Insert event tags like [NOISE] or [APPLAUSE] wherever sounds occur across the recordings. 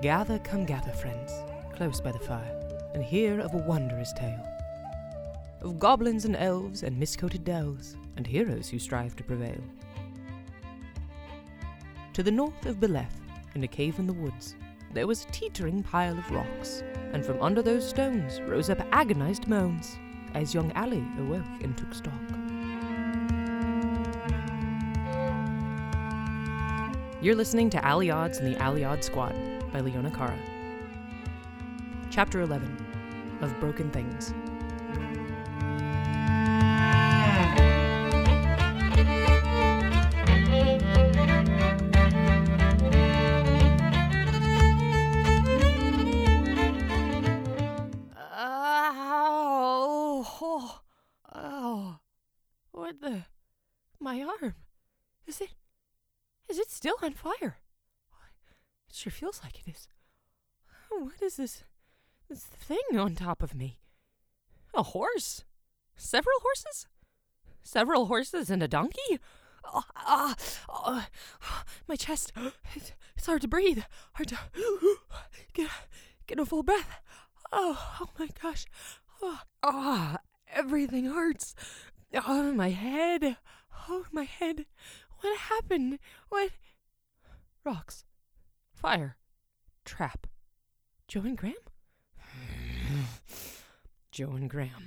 Gather, come gather, friends, close by the fire, and hear of a wondrous tale. Of goblins and elves and miscoated dells, and heroes who strive to prevail. To the north of Beleth, in a cave in the woods, there was a teetering pile of rocks, and from under those stones rose up agonized moans as young Ali awoke and took stock. You're listening to Ali Odds and the Ali Odd Squad by Leona Cara. Chapter 11 of Broken Things. Ow! Oh, oh. What the? My arm. Is it? Is it still on fire? Sure feels like it is. What is this? This thing on top of me? A horse? Several horses? Several horses and a donkey? Ah, ah, ah, my chest. It's, it's hard to breathe. Hard to get get a full breath. Oh, oh my gosh. Oh, ah, everything hurts. Oh, my head. Oh, my head. What happened? What? Rocks. Fire. Trap. Joe and Graham? [SIGHS] Joe and Graham.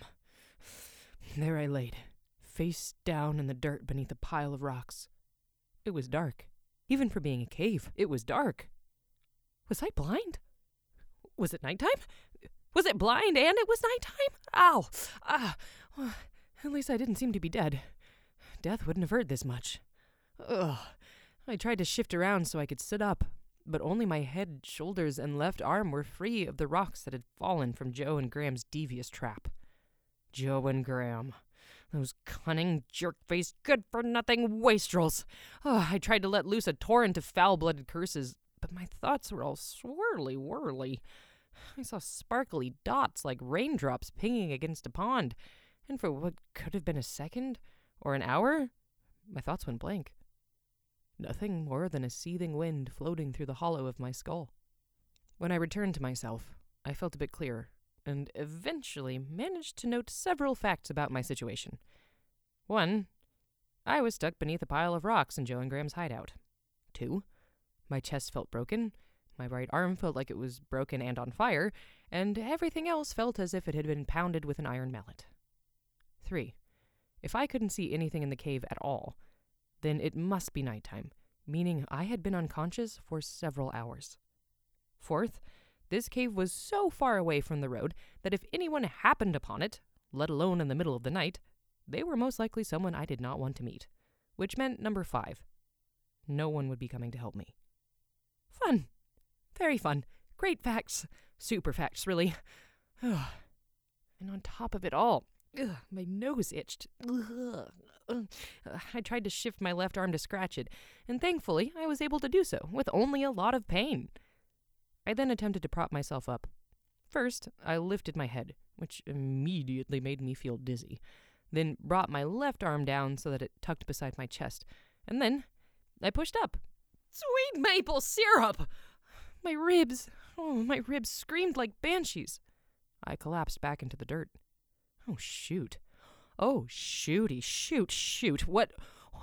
There I laid, face down in the dirt beneath a pile of rocks. It was dark. Even for being a cave, it was dark. Was I blind? Was it nighttime? Was it blind and it was nighttime? Ow! Ah! Well, at least I didn't seem to be dead. Death wouldn't have hurt this much. Ugh. I tried to shift around so I could sit up, but only my head, shoulders, and left arm were free of the rocks that had fallen from Joe and Graham's devious trap. Joe and Graham. Those cunning, jerk faced, good for nothing wastrels. Oh, I tried to let loose a torrent of foul blooded curses, but my thoughts were all swirly whirly. I saw sparkly dots like raindrops pinging against a pond, and for what could have been a second or an hour, my thoughts went blank. Nothing more than a seething wind floating through the hollow of my skull. When I returned to myself, I felt a bit clearer, and eventually managed to note several facts about my situation. One, I was stuck beneath a pile of rocks in Joe and Graham's hideout. Two, my chest felt broken, my right arm felt like it was broken and on fire, and everything else felt as if it had been pounded with an iron mallet. Three, if I couldn't see anything in the cave at all, then it must be nighttime, meaning I had been unconscious for several hours. Fourth, this cave was so far away from the road that if anyone happened upon it, let alone in the middle of the night, they were most likely someone I did not want to meet. Which meant number five. No one would be coming to help me. Fun. Very fun. Great facts. Super facts, really. [SIGHS] and on top of it all, ugh, my nose itched. Ugh. I tried to shift my left arm to scratch it, and thankfully I was able to do so, with only a lot of pain. I then attempted to prop myself up. First, I lifted my head, which immediately made me feel dizzy, then brought my left arm down so that it tucked beside my chest, and then I pushed up. Sweet maple syrup! My ribs, oh, my ribs screamed like banshees. I collapsed back into the dirt. Oh, shoot. Oh, shooty, shoot, shoot. What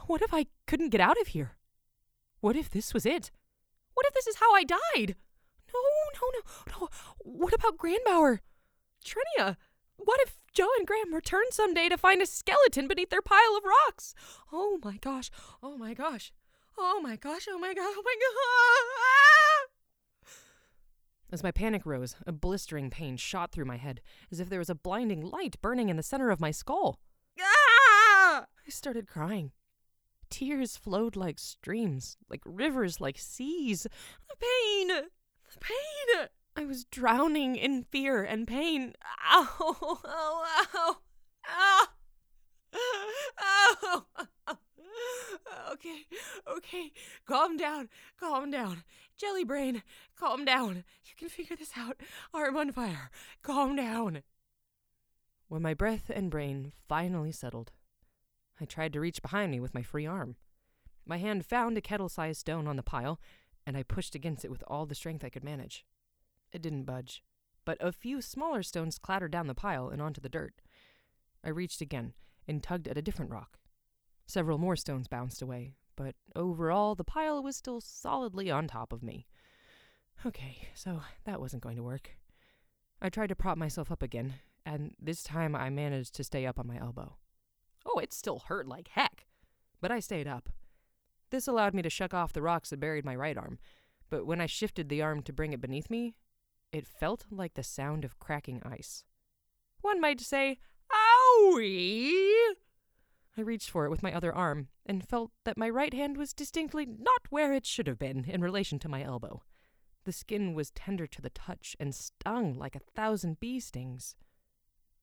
what if I couldn't get out of here? What if this was it? What if this is how I died? No, no, no, no. What about Grandbauer? Trinia, what if Joe and Graham return someday to find a skeleton beneath their pile of rocks? Oh my gosh, oh my gosh, oh my gosh, oh my god, oh my god. Ah! As my panic rose, a blistering pain shot through my head, as if there was a blinding light burning in the center of my skull. Ah! I started crying. Tears flowed like streams, like rivers, like seas. The pain! The pain! I was drowning in fear and pain. Ow! [LAUGHS] Ow! Ow! Ow! Ow! Okay, okay, calm down, calm down. Jelly brain, calm down. You can figure this out. Arm on fire, calm down. When my breath and brain finally settled, I tried to reach behind me with my free arm. My hand found a kettle sized stone on the pile, and I pushed against it with all the strength I could manage. It didn't budge, but a few smaller stones clattered down the pile and onto the dirt. I reached again and tugged at a different rock. Several more stones bounced away, but overall the pile was still solidly on top of me. Okay, so that wasn't going to work. I tried to prop myself up again, and this time I managed to stay up on my elbow. Oh, it still hurt like heck, but I stayed up. This allowed me to shuck off the rocks that buried my right arm, but when I shifted the arm to bring it beneath me, it felt like the sound of cracking ice. One might say, Owie! I reached for it with my other arm and felt that my right hand was distinctly not where it should have been in relation to my elbow. The skin was tender to the touch and stung like a thousand bee stings.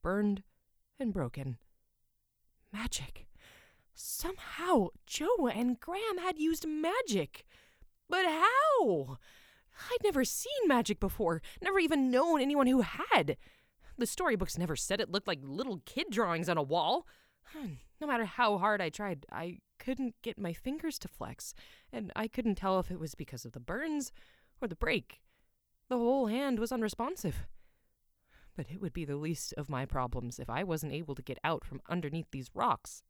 Burned and broken. Magic. Somehow, Joe and Graham had used magic. But how? I'd never seen magic before, never even known anyone who had. The storybooks never said it looked like little kid drawings on a wall. Hmm. No matter how hard I tried, I couldn't get my fingers to flex, and I couldn't tell if it was because of the burns or the break. The whole hand was unresponsive. But it would be the least of my problems if I wasn't able to get out from underneath these rocks.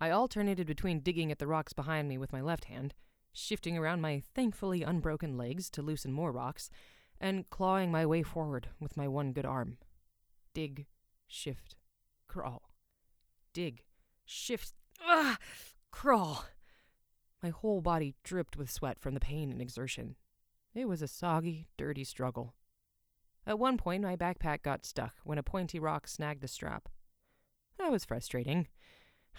I alternated between digging at the rocks behind me with my left hand, shifting around my thankfully unbroken legs to loosen more rocks, and clawing my way forward with my one good arm. Dig, shift, crawl. Dig, shift, ah, crawl. My whole body dripped with sweat from the pain and exertion. It was a soggy, dirty struggle. At one point, my backpack got stuck when a pointy rock snagged the strap. That was frustrating.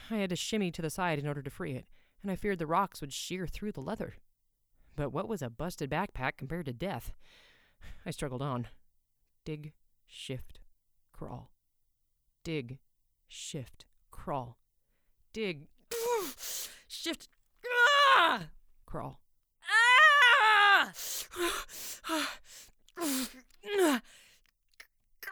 I had to shimmy to the side in order to free it, and I feared the rocks would shear through the leather. But what was a busted backpack compared to death? I struggled on. Dig, shift, crawl. Dig, shift, crawl. Dig, [SIGHS] shift, ah! [SIGHS] crawl. Ah!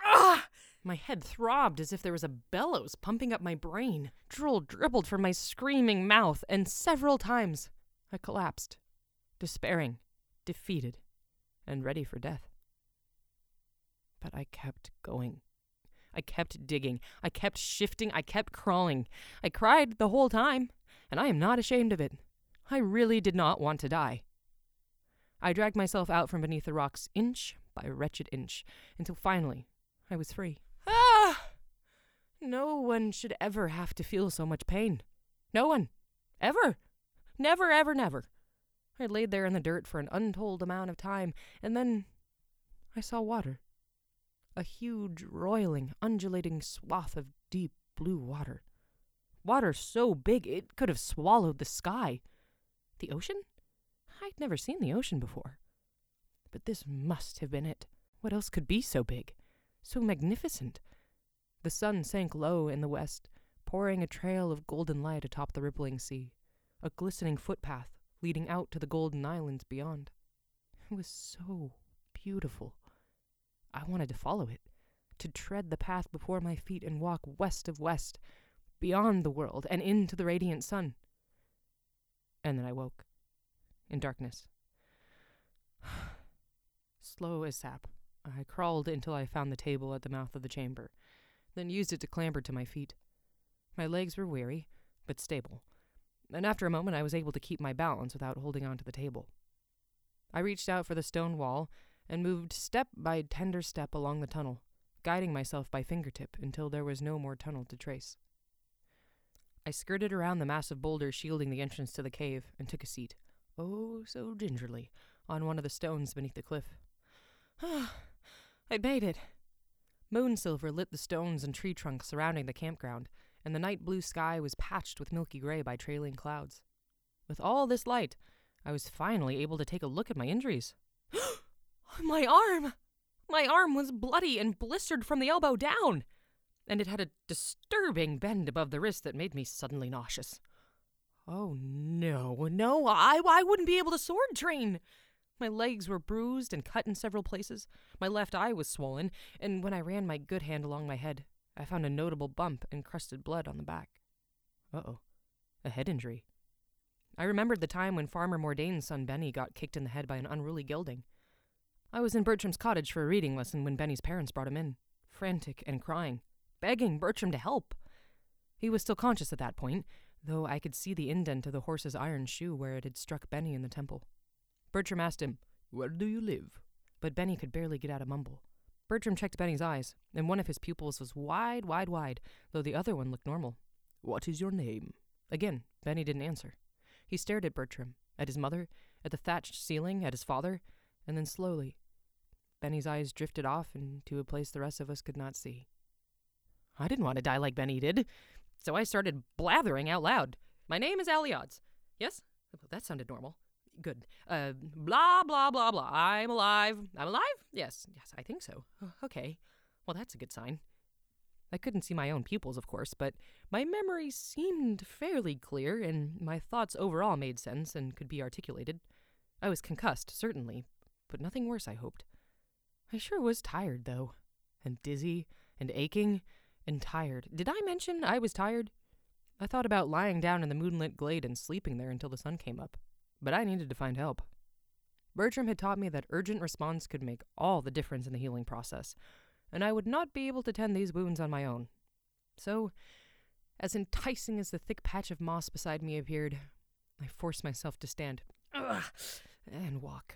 [SIGHS] My head throbbed as if there was a bellows pumping up my brain. Drool dribbled from my screaming mouth, and several times I collapsed, despairing, defeated, and ready for death. But I kept going. I kept digging. I kept shifting. I kept crawling. I cried the whole time, and I am not ashamed of it. I really did not want to die. I dragged myself out from beneath the rocks inch by wretched inch until finally I was free. Ah! No one should ever have to feel so much pain. No one. Ever. Never, ever, never. I laid there in the dirt for an untold amount of time, and then I saw water. A huge, roiling, undulating swath of deep blue water. Water so big it could have swallowed the sky. The ocean? I'd never seen the ocean before. But this must have been it. What else could be so big? so magnificent. The sun sank low in the west, pouring a trail of golden light atop the rippling sea, a glistening footpath leading out to the golden islands beyond. It was so beautiful. I wanted to follow it, to tread the path before my feet and walk west of west, beyond the world and into the radiant sun. And then I woke, in darkness. [SIGHS] Slow as sap, I crawled until I found the table at the mouth of the chamber, then used it to clamber to my feet. My legs were weary, but stable, and after a moment I was able to keep my balance without holding on to the table. I reached out for the stone wall and moved step by tender step along the tunnel, guiding myself by fingertip until there was no more tunnel to trace. I skirted around the massive boulder shielding the entrance to the cave and took a seat, oh so gingerly, on one of the stones beneath the cliff. [SIGHS] Ah, I'd made it. Moon silver lit the stones and tree trunks surrounding the campground, and the night blue sky was patched with milky gray by trailing clouds. With all this light, I was finally able to take a look at my injuries. My arm! My arm was bloody and blistered from the elbow down, and it had a disturbing bend above the wrist that made me suddenly nauseous. Oh no, no, I, I wouldn't be able to sword train. My legs were bruised and cut in several places. My left eye was swollen, and when I ran my good hand along my head, I found a notable bump and crusted blood on the back. Uh oh, a head injury. I remembered the time when Farmer Mordain's son Benny got kicked in the head by an unruly gelding. I was in Bertram's cottage for a reading lesson when Benny's parents brought him in, frantic and crying, begging Bertram to help. He was still conscious at that point, though I could see the indent of the horse's iron shoe where it had struck Benny in the temple. Bertram asked him, Where do you live? But Benny could barely get out a mumble. Bertram checked Benny's eyes, and one of his pupils was wide, wide, wide, though the other one looked normal. What is your name? Again, Benny didn't answer. He stared at Bertram, at his mother, at the thatched ceiling, at his father, and then slowly, Benny's eyes drifted off into a place the rest of us could not see. I didn't want to die like Benny did, so I started blathering out loud. My name is Aliodds. Yes? That sounded normal. Good. Uh, blah, blah, blah, blah. I'm alive. I'm alive? Yes, yes, I think so. [SIGHS] Okay. Well, that's a good sign. I couldn't see my own pupils, of course, but my memory seemed fairly clear, and my thoughts overall made sense and could be articulated. I was concussed, certainly, but nothing worse, I hoped. I sure was tired, though, and dizzy, and aching, and tired. Did I mention I was tired? I thought about lying down in the moonlit glade and sleeping there until the sun came up, but I needed to find help. Bertram had taught me that urgent response could make all the difference in the healing process, and I would not be able to tend these wounds on my own. So, as enticing as the thick patch of moss beside me appeared, I forced myself to stand and walk.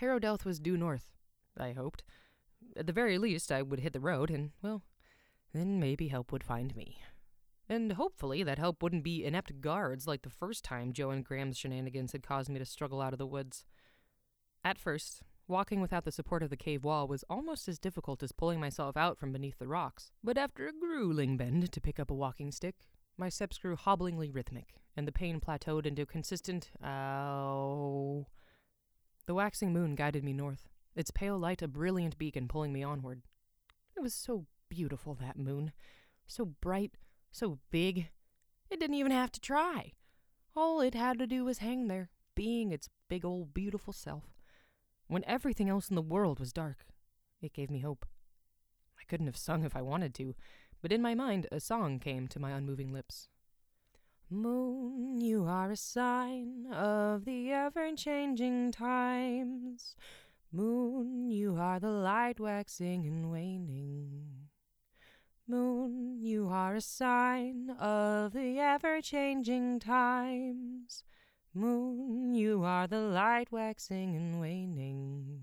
Harrowdelth was due north, I hoped. At the very least, I would hit the road, and, well, then maybe help would find me. And hopefully that help wouldn't be inept guards like the first time Joe and Graham's shenanigans had caused me to struggle out of the woods. At first, Walking without the support of the cave wall was almost as difficult as pulling myself out from beneath the rocks. But after a grueling bend to pick up a walking stick, my steps grew hobblingly rhythmic, and the pain plateaued into consistent ow. The waxing moon guided me north, its pale light a brilliant beacon pulling me onward. It was so beautiful, that moon. So bright, so big. It didn't even have to try. All it had to do was hang there, being its big old beautiful self. When everything else in the world was dark, it gave me hope. I couldn't have sung if I wanted to, but in my mind a song came to my unmoving lips. Moon, you are a sign of the ever changing times. Moon, you are the light waxing and waning. Moon, you are a sign of the ever changing times. Moon, you are the light waxing and waning.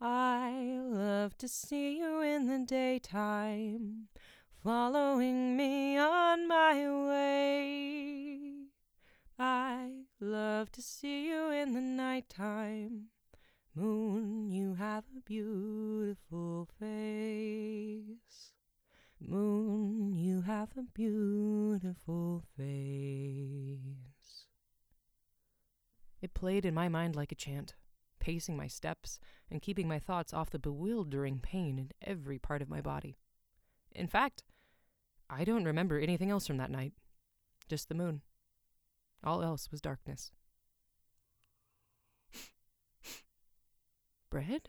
I love to see you in the daytime, following me on my way. I love to see you in the nighttime. Moon, you have a beautiful face. Moon, you have a beautiful face. It played in my mind like a chant, pacing my steps and keeping my thoughts off the bewildering pain in every part of my body. In fact, I don't remember anything else from that night, just the moon. All else was darkness. Bread?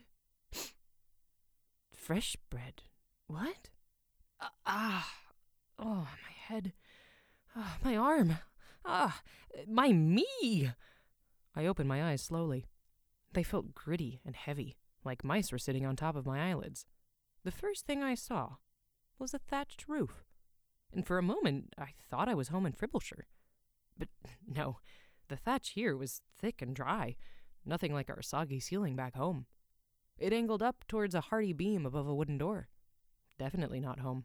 Fresh bread. What? Uh, ah. Oh, my head. Oh, my arm. Ah, my me. I opened my eyes slowly. They felt gritty and heavy, like mice were sitting on top of my eyelids. The first thing I saw was a thatched roof, and for a moment I thought I was home in Fribbleshire. But no, the thatch here was thick and dry, nothing like our soggy ceiling back home. It angled up towards a hardy beam above a wooden door. Definitely not home.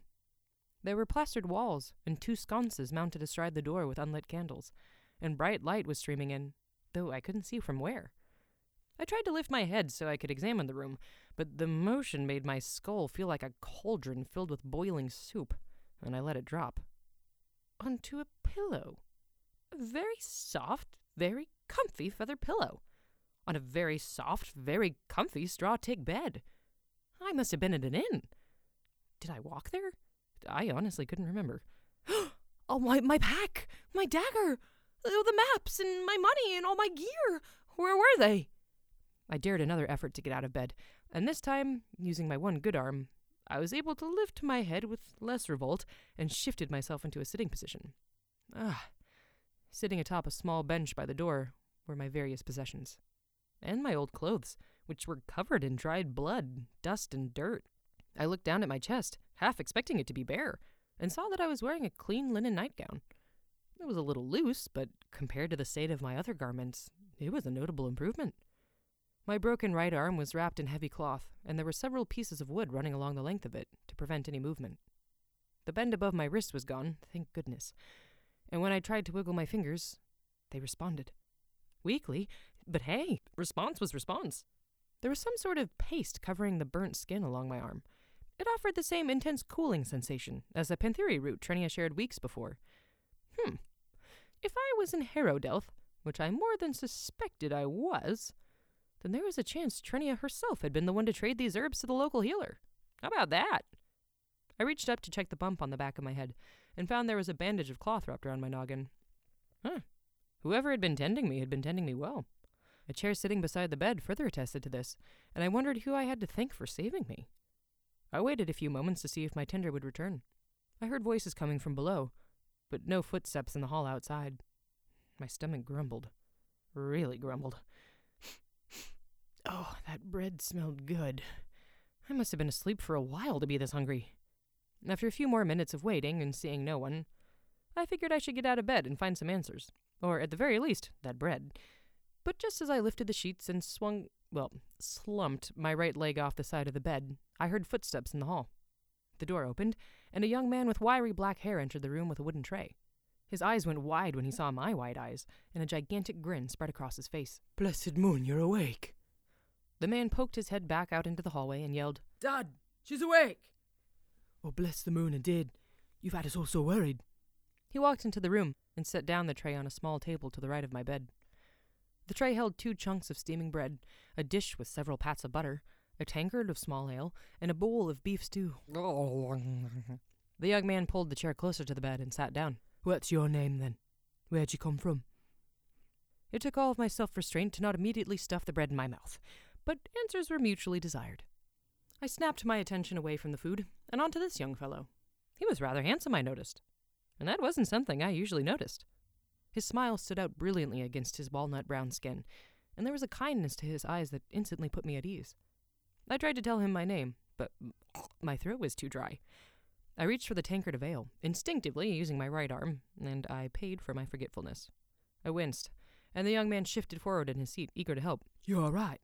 There were plastered walls and two sconces mounted astride the door with unlit candles, and bright light was streaming in, though I couldn't see from where. I tried to lift my head so I could examine the room, but the motion made my skull feel like a cauldron filled with boiling soup, and I let it drop. Onto a pillow. A very soft, very comfy feather pillow. On a very soft, very comfy straw tick bed. I must have been at an inn. Did I walk there? I honestly couldn't remember. [GASPS] oh, my, my pack! My dagger! Oh, the maps and my money and all my gear. Where were they? I dared another effort to get out of bed, and this time, using my one good arm, I was able to lift my head with less revolt and shifted myself into a sitting position. Ah, Sitting atop a small bench by the door were my various possessions, and my old clothes, which were covered in dried blood, dust, and dirt. I looked down at my chest, half expecting it to be bare, and saw that I was wearing a clean linen nightgown. It was a little loose, but compared to the state of my other garments, it was a notable improvement. My broken right arm was wrapped in heavy cloth, and there were several pieces of wood running along the length of it to prevent any movement. The bend above my wrist was gone, thank goodness, and when I tried to wiggle my fingers, they responded. Weakly, but hey, response was response. There was some sort of paste covering the burnt skin along my arm. It offered the same intense cooling sensation as the pantheri root Trenia shared weeks before. Hmm. If I was in Harrowdelth, which I more than suspected I was, then there was a chance Trenia herself had been the one to trade these herbs to the local healer. How about that? I reached up to check the bump on the back of my head and found there was a bandage of cloth wrapped around my noggin. Huh. Whoever had been tending me had been tending me well. A chair sitting beside the bed further attested to this, and I wondered who I had to thank for saving me. I waited a few moments to see if my tender would return. I heard voices coming from below, but no footsteps in the hall outside. My stomach grumbled. Really grumbled. [SIGHS] oh, that bread smelled good. I must have been asleep for a while to be this hungry. After a few more minutes of waiting and seeing no one, I figured I should get out of bed and find some answers. Or, at the very least, that bread. But just as I lifted the sheets and swung, well, slumped my right leg off the side of the bed, I heard footsteps in the hall. The door opened, and a young man with wiry black hair entered the room with a wooden tray. His eyes went wide when he saw my wide eyes, and a gigantic grin spread across his face. Blessed moon, you're awake. The man poked his head back out into the hallway and yelled, Dad, she's awake! Oh, bless the moon, indeed. You've had us all so worried. He walked into the room and set down the tray on a small table to the right of my bed. The tray held two chunks of steaming bread, a dish with several pats of butter, a tankard of small ale, and a bowl of beef stew. [LAUGHS] the young man pulled the chair closer to the bed and sat down. What's your name, then? Where'd you come from? It took all of my self restraint to not immediately stuff the bread in my mouth, but answers were mutually desired. I snapped my attention away from the food and onto this young fellow. He was rather handsome, I noticed, and that wasn't something I usually noticed. His smile stood out brilliantly against his walnut brown skin, and there was a kindness to his eyes that instantly put me at ease. I tried to tell him my name, but [SNIFFS] my throat was too dry. I reached for the tankard of ale, instinctively using my right arm, and I paid for my forgetfulness. I winced, and the young man shifted forward in his seat, eager to help. You're all right.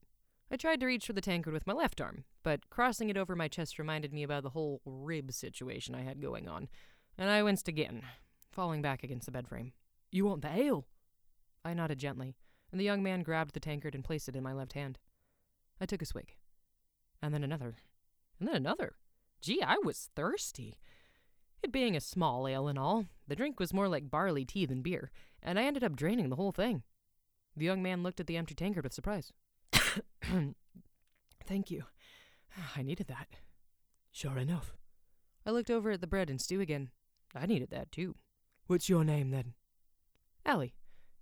I tried to reach for the tankard with my left arm, but crossing it over my chest reminded me about the whole rib situation I had going on, and I winced again, falling back against the bed frame. You want the ale? I nodded gently, and the young man grabbed the tankard and placed it in my left hand. I took a swig, and then another, and then another. Gee, I was thirsty. It being a small ale and all, the drink was more like barley tea than beer, and I ended up draining the whole thing. The young man looked at the empty tankard with surprise. [COUGHS] Thank you. I needed that. Sure enough. I looked over at the bread and stew again. I needed that too. What's your name then? Allie.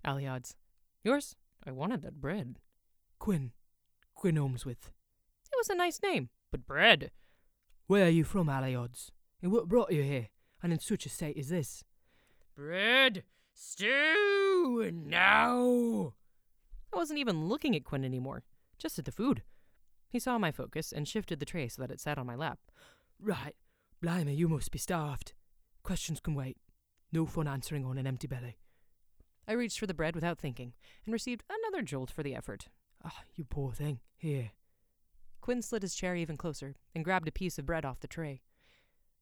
Allie Odds. Yours? I wanted that bread. Quinn. Quinn Ormsworth. It was a nice name, but bread. Where are you from, Allie Odds? And what brought you here, and in such a state as this? Bread, stew, now. I wasn't even looking at Quinn anymore, just at the food. He saw my focus and shifted the tray so that it sat on my lap. Right. Blimey, you must be starved. Questions can wait. No fun answering on an empty belly. I reached for the bread without thinking and received another jolt for the effort. Ah, you poor thing. Here. Quinn slid his chair even closer and grabbed a piece of bread off the tray.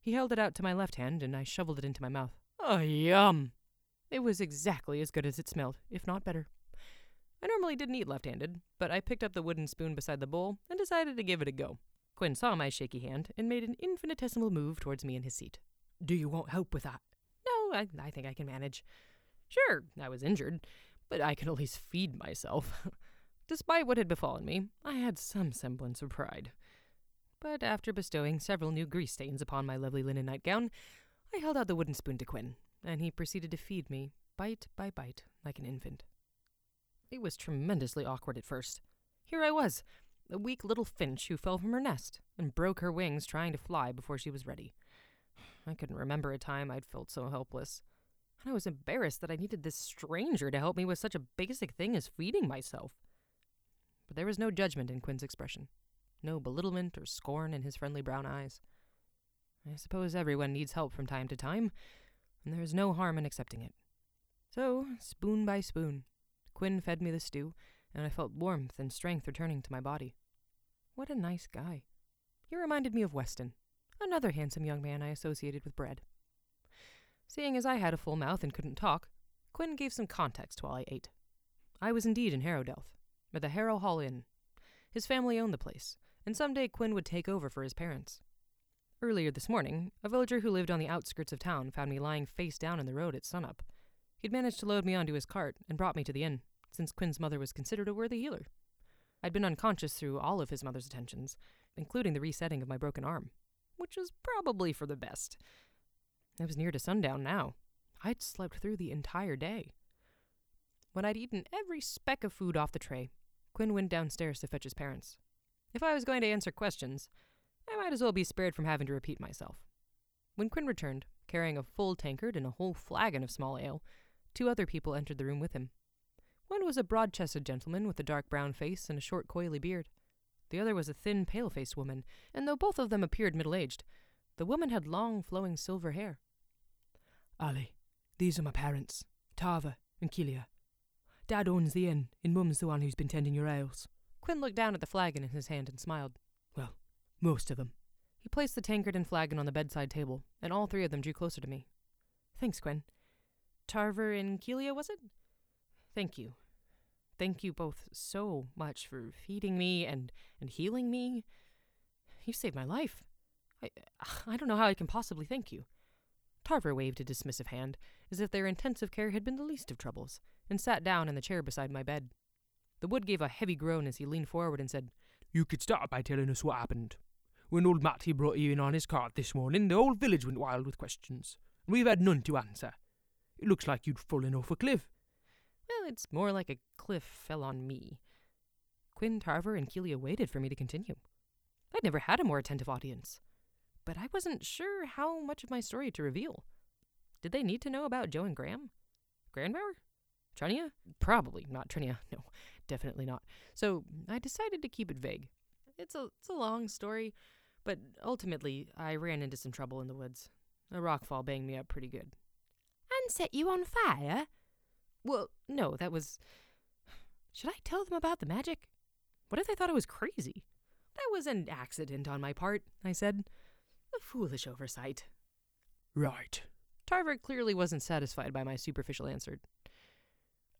He held it out to my left hand, and I shoveled it into my mouth. Oh, yum! It was exactly as good as it smelled, if not better. I normally didn't eat left handed, but I picked up the wooden spoon beside the bowl and decided to give it a go. Quinn saw my shaky hand and made an infinitesimal move towards me in his seat. Do you want help with that? No, I, I think I can manage. Sure, I was injured, but I could at least feed myself. [LAUGHS] Despite what had befallen me, I had some semblance of pride. But after bestowing several new grease stains upon my lovely linen nightgown, I held out the wooden spoon to Quinn, and he proceeded to feed me, bite by bite, like an infant. It was tremendously awkward at first. Here I was, a weak little finch who fell from her nest and broke her wings trying to fly before she was ready. [SIGHS] I couldn't remember a time I'd felt so helpless. And I was embarrassed that I needed this stranger to help me with such a basic thing as feeding myself. But there was no judgment in Quinn's expression, no belittlement or scorn in his friendly brown eyes. I suppose everyone needs help from time to time, and there is no harm in accepting it. So, spoon by spoon, Quinn fed me the stew, and I felt warmth and strength returning to my body. What a nice guy. He reminded me of Weston, another handsome young man I associated with bread. Seeing as I had a full mouth and couldn't talk, Quinn gave some context while I ate. I was indeed in Harrowdelph, at the Harrow Hall Inn. His family owned the place, and someday Quinn would take over for his parents. Earlier this morning, a villager who lived on the outskirts of town found me lying face down in the road at sunup. He'd managed to load me onto his cart and brought me to the inn, since Quinn's mother was considered a worthy healer. I'd been unconscious through all of his mother's attentions, including the resetting of my broken arm, which was probably for the best. It was near to sundown now. I'd slept through the entire day. When I'd eaten every speck of food off the tray, Quinn went downstairs to fetch his parents. If I was going to answer questions, I might as well be spared from having to repeat myself. When Quinn returned, carrying a full tankard and a whole flagon of small ale, two other people entered the room with him. One was a broad chested gentleman with a dark brown face and a short, coily beard. The other was a thin, pale faced woman, and though both of them appeared middle aged, the woman had long, flowing silver hair. Ali, these are my parents, Tarver and Kilia. Dad owns the inn, and Mum's the one who's been tending your ales. Quinn looked down at the flagon in his hand and smiled. Well, most of them. He placed the tankard and flagon on the bedside table, and all three of them drew closer to me. Thanks, Quinn. Tarver and Keelia, was it? Thank you. Thank you both so much for feeding me and, and healing me. You saved my life. I, I don't know how I can possibly thank you. Tarver waved a dismissive hand, as if their intensive care had been the least of troubles, and sat down in the chair beside my bed. The wood gave a heavy groan as he leaned forward and said, You could start by telling us what happened. When old Matty brought you in on his cart this morning, the whole village went wild with questions, and we've had none to answer. It looks like you'd fallen off a cliff. Well, it's more like a cliff fell on me. Quinn, Tarver, and Keelia waited for me to continue. I'd never had a more attentive audience but I wasn't sure how much of my story to reveal. Did they need to know about Joe and Graham? Granbauer? Trinia? Probably not Trinia. [LAUGHS] No, definitely not. So I decided to keep it vague. It's a, it's a long story, but ultimately I ran into some trouble in the woods. A rockfall banged me up pretty good. And set you on fire? Well, no, that was. Should I tell them about the magic? What if they thought I was crazy? That was an accident on my part, I said. A foolish oversight. Right. Tarver clearly wasn't satisfied by my superficial answer.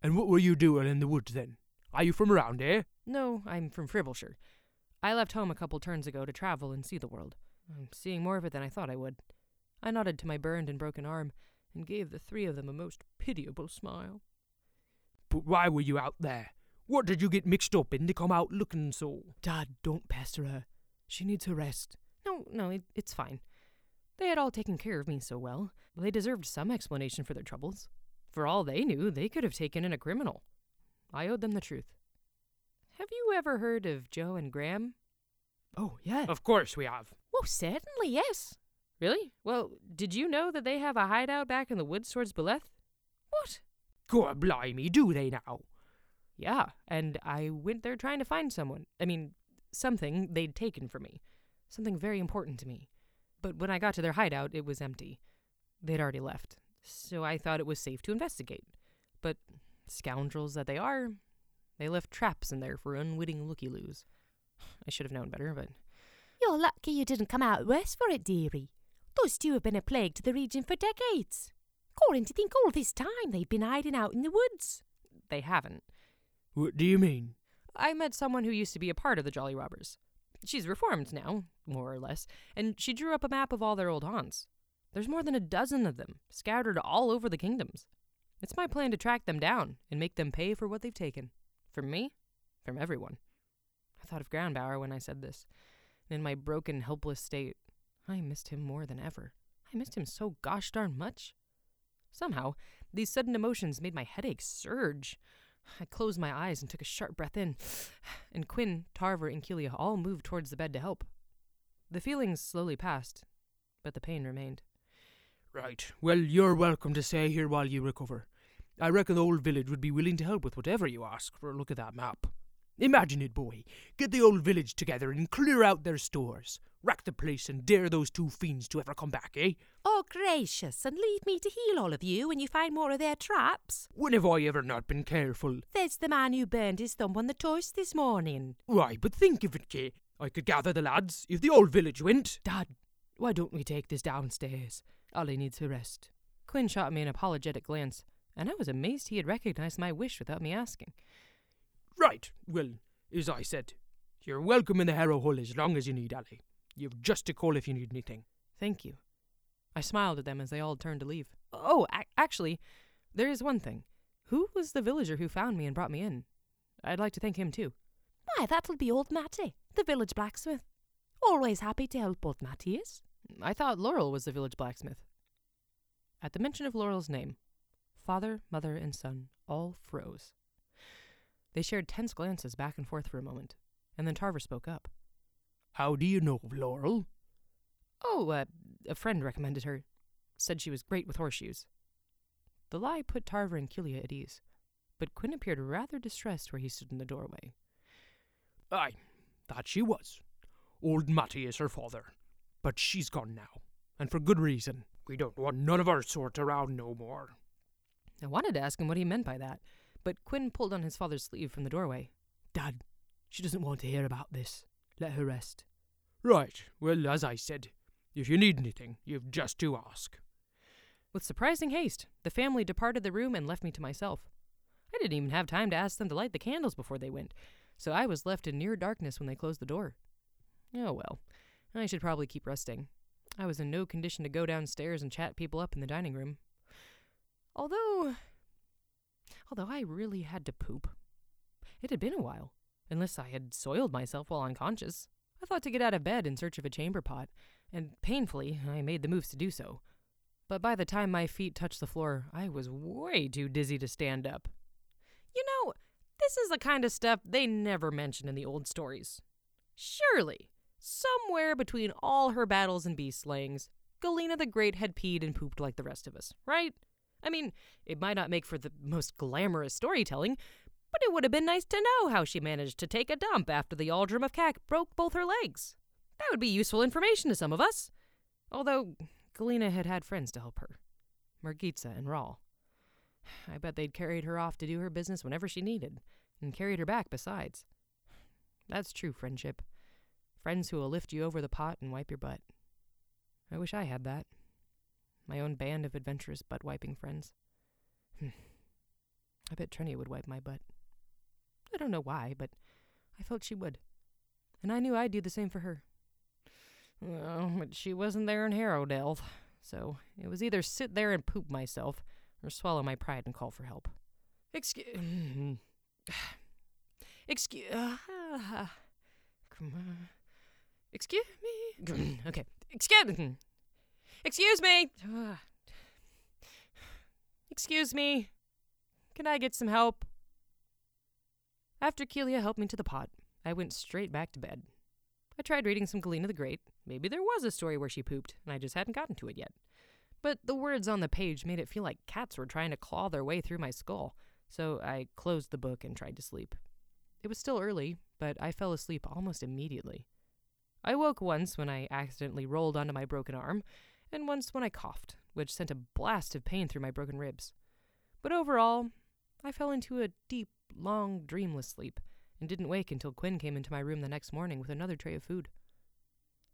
And what were you doing in the woods then? Are you from around here? No, I'm from Fribbleshire. I left home a couple turns ago to travel and see the world. I'm seeing more of it than I thought I would. I nodded to my burned and broken arm and gave the three of them a most pitiable smile. But why were you out there? What did you get mixed up in to come out looking so? Dad, don't pester her. She needs her rest. No, no, it, it's fine. They had all taken care of me so well. They deserved some explanation for their troubles. For all they knew, they could have taken in a criminal. I owed them the truth. Have you ever heard of Joe and Graham? Oh, yeah. Of course we have. Well, certainly, yes. Really? Well, did you know that they have a hideout back in the woods towards Beleth? What? God blimey, do they now? Yeah, and I went there trying to find someone. I mean, something they'd taken from me something very important to me. But when I got to their hideout, it was empty. They'd already left, so I thought it was safe to investigate. But scoundrels that they are, they left traps in there for unwitting looky loos. I should have known better, but. You're lucky you didn't come out worse for it, dearie. Those two have been a plague to the region for decades. According to think all this time they've been hiding out in the woods. They haven't. What do you mean? I met someone who used to be a part of the Jolly Robbers. She's reformed now, more or less, and she drew up a map of all their old haunts. There's more than a dozen of them, scattered all over the kingdoms. It's my plan to track them down and make them pay for what they've taken. From me, from everyone. I thought of Groundbauer when I said this. And in my broken, helpless state, I missed him more than ever. I missed him so gosh darn much. Somehow, these sudden emotions made my headache surge. I closed my eyes and took a sharp breath in, and Quinn, Tarver, and Keelia all moved towards the bed to help. The feelings slowly passed, but the pain remained. Right. Well, you're welcome to stay here while you recover. I reckon the old village would be willing to help with whatever you ask for a look at that map. Imagine it, boy. Get the old village together and clear out their stores. Rack the place and dare those two fiends to ever come back, eh? Oh, gracious, and leave me to heal all of you when you find more of their traps. When have I ever not been careful? There's the man who burned his thumb on the toast this morning. Why, but think of it, Kay. I could gather the lads if the old village went. Dad, why don't we take this downstairs? Ollie needs to rest. Quinn shot me an apologetic glance, and I was amazed he had recognized my wish without me asking. Right. Well, as I said, you're welcome in the Harrow Hall as long as you need, Ali. You've just to call if you need anything. Thank you. I smiled at them as they all turned to leave. Oh, ac- actually, there is one thing. Who was the villager who found me and brought me in? I'd like to thank him too. Why, that'll be old Matty, the village blacksmith. Always happy to help old Matty is. I thought Laurel was the village blacksmith. At the mention of Laurel's name, father, mother, and son all froze. They shared tense glances back and forth for a moment, and then Tarver spoke up. How do you know of Laurel? Oh, uh, a friend recommended her. Said she was great with horseshoes. The lie put Tarver and Kilia at ease, but Quinn appeared rather distressed where he stood in the doorway. Aye, that she was. Old Matty is her father. But she's gone now, and for good reason. We don't want none of our sort around no more. I wanted to ask him what he meant by that, but Quinn pulled on his father's sleeve from the doorway. Dad, she doesn't want to hear about this. Let her rest. Right, well, as I said, if you need anything, you've just to ask. With surprising haste, the family departed the room and left me to myself. I didn't even have time to ask them to light the candles before they went, so I was left in near darkness when they closed the door. Oh well, I should probably keep resting. I was in no condition to go downstairs and chat people up in the dining room. Although. Although I really had to poop. It had been a while, unless I had soiled myself while unconscious. I thought to get out of bed in search of a chamber pot, and painfully I made the moves to do so. But by the time my feet touched the floor, I was way too dizzy to stand up. You know, this is the kind of stuff they never mention in the old stories. Surely, somewhere between all her battles and beast slayings, Galena the Great had peed and pooped like the rest of us, right? I mean, it might not make for the most glamorous storytelling, but it would have been nice to know how she managed to take a dump after the Aldrum of Cac broke both her legs. That would be useful information to some of us. Although Galena had had friends to help her Margitza and Rawl. [SIGHS] I bet they'd carried her off to do her business whenever she needed, and carried her back besides. [SIGHS] That's true friendship. Friends who will lift you over the pot and wipe your butt. I wish I had that. My own band of adventurous butt wiping friends. Hmm. I bet Trenia would wipe my butt. I don't know why, but I felt she would. And I knew I'd do the same for her. But she wasn't there in Harrowdale, so it was either sit there and poop myself or swallow my pride and call for help. Excuse. Excuse. Uh, excuse me. [CLEARS THROAT] okay. Excuse. Excuse me. [SIGHS] Excuse me. Can I get some help? After Kelia helped me to the pot, I went straight back to bed. I tried reading some Galena the Great. Maybe there was a story where she pooped, and I just hadn't gotten to it yet. But the words on the page made it feel like cats were trying to claw their way through my skull, so I closed the book and tried to sleep. It was still early, but I fell asleep almost immediately. I woke once when I accidentally rolled onto my broken arm, and once when I coughed, which sent a blast of pain through my broken ribs. But overall, I fell into a deep, long, dreamless sleep and didn't wake until Quinn came into my room the next morning with another tray of food.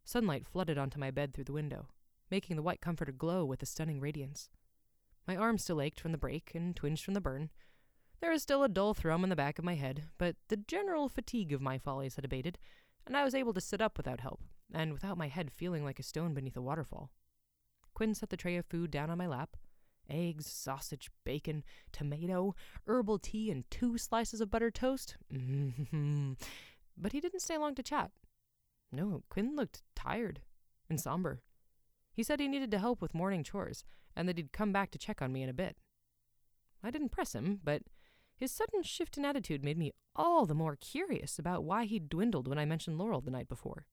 Sunlight flooded onto my bed through the window, making the white comforter glow with a stunning radiance. My arm still ached from the break and twinged from the burn. There was still a dull thrum in the back of my head, but the general fatigue of my follies had abated, and I was able to sit up without help, and without my head feeling like a stone beneath a waterfall. Quinn set the tray of food down on my lap eggs, sausage, bacon, tomato, herbal tea, and two slices of buttered toast. Mm-hmm. But he didn't stay long to chat. No, Quinn looked tired and somber. He said he needed to help with morning chores and that he'd come back to check on me in a bit. I didn't press him, but his sudden shift in attitude made me all the more curious about why he'd dwindled when I mentioned Laurel the night before.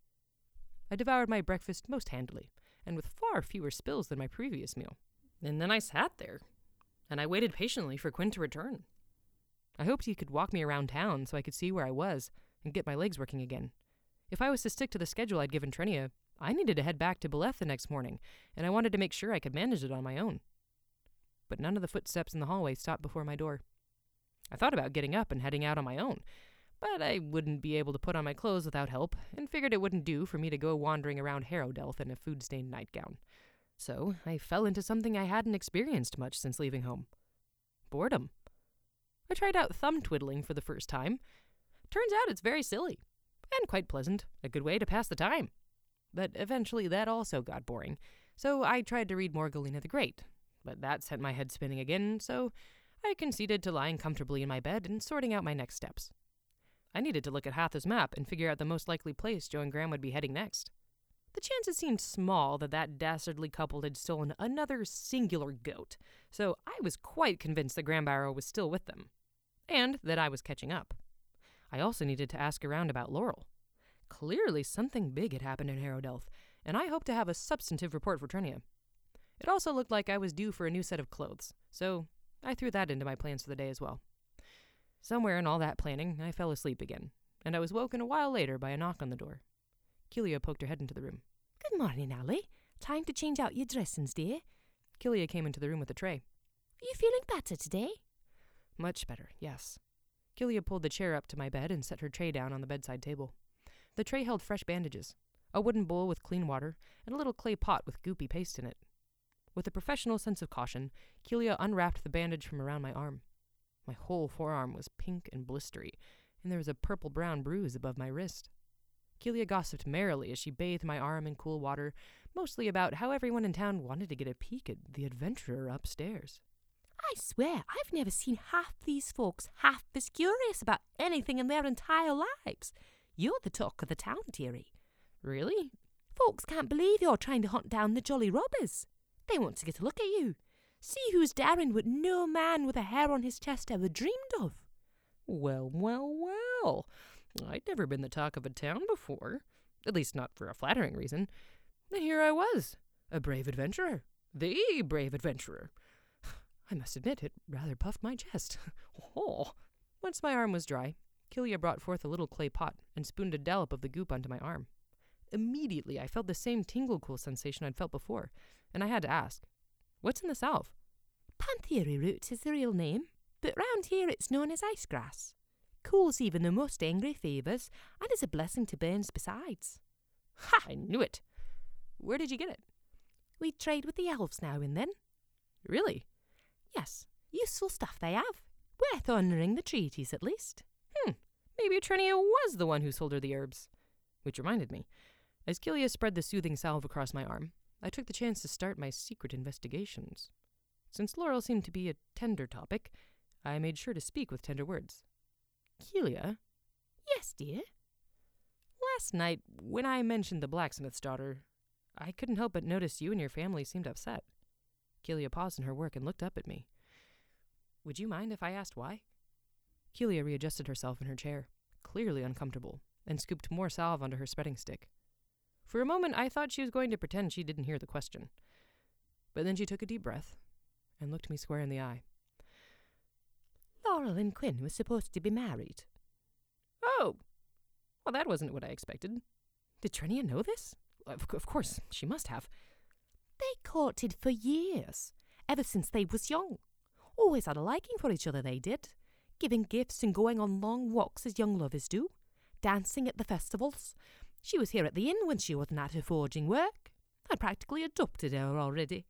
I devoured my breakfast most handily and with far fewer spills than my previous meal. And then I sat there, and I waited patiently for Quinn to return. I hoped he could walk me around town so I could see where I was and get my legs working again. If I was to stick to the schedule I'd given Trenia, I needed to head back to Beleth the next morning, and I wanted to make sure I could manage it on my own. But none of the footsteps in the hallway stopped before my door. I thought about getting up and heading out on my own, but I wouldn't be able to put on my clothes without help, and figured it wouldn't do for me to go wandering around Harrowdelph in a food stained nightgown. So I fell into something I hadn't experienced much since leaving home boredom. I tried out thumb twiddling for the first time. Turns out it's very silly, and quite pleasant, a good way to pass the time. But eventually that also got boring, so I tried to read more Galena the Great. But that sent my head spinning again, so I conceded to lying comfortably in my bed and sorting out my next steps. I needed to look at Hatha's map and figure out the most likely place Joe and Graham would be heading next. The chances seemed small that that dastardly couple had stolen another singular goat, so I was quite convinced that Graham Barrow was still with them, and that I was catching up. I also needed to ask around about Laurel. Clearly, something big had happened in Harrowdelph, and I hoped to have a substantive report for Trenia. It also looked like I was due for a new set of clothes, so I threw that into my plans for the day as well. Somewhere in all that planning, I fell asleep again, and I was woken a while later by a knock on the door. Keelia poked her head into the room. Good morning, Ally. Time to change out your dressings, dear. Keelia came into the room with a tray. Are you feeling better today? Much better, yes. Keelia pulled the chair up to my bed and set her tray down on the bedside table. The tray held fresh bandages, a wooden bowl with clean water, and a little clay pot with goopy paste in it. With a professional sense of caution, Keelia unwrapped the bandage from around my arm. My whole forearm was pink and blistery, and there was a purple brown bruise above my wrist. Keelia gossiped merrily as she bathed my arm in cool water, mostly about how everyone in town wanted to get a peek at the adventurer upstairs. I swear, I've never seen half these folks half as curious about anything in their entire lives. You're the talk of the town, dearie. Really? Folks can't believe you're trying to hunt down the Jolly Robbers. They want to get a look at you. See who's daring what no man with a hair on his chest ever dreamed of. Well, well, well. I'd never been the talk of a town before, at least not for a flattering reason. And here I was, a brave adventurer, the brave adventurer. [SIGHS] I must admit, it rather puffed my chest. [LAUGHS] oh. Once my arm was dry, Keelia brought forth a little clay pot and spooned a dollop of the goop onto my arm. Immediately, I felt the same tingle cool sensation I'd felt before, and I had to ask, What's in the salve? Pantheri root is the real name, but round here it's known as ice grass. Cools even the most angry fevers, and is a blessing to burns besides. Ha! I knew it. Where did you get it? We trade with the elves now and then. Really? Yes, useful stuff they have. Worth honouring the treaties, at least. Hmm, maybe Trenia was the one who sold her the herbs. Which reminded me, as Keelia spread the soothing salve across my arm, I took the chance to start my secret investigations. Since Laurel seemed to be a tender topic, I made sure to speak with tender words. Keelia? Yes, dear? Last night, when I mentioned the blacksmith's daughter, I couldn't help but notice you and your family seemed upset. Keelia paused in her work and looked up at me. Would you mind if I asked why? Keelia readjusted herself in her chair, clearly uncomfortable, and scooped more salve onto her spreading stick. For a moment, I thought she was going to pretend she didn't hear the question. But then she took a deep breath and looked me square in the eye. Laurel and Quinn were supposed to be married. Oh! Well, that wasn't what I expected. Did Trenia know this? Of, of course, she must have. They courted for years, ever since they was young. Always had a liking for each other, they did. Giving gifts and going on long walks as young lovers do. Dancing at the festivals, she was here at the inn when she wasn't at her forging work. I'd practically adopted her already.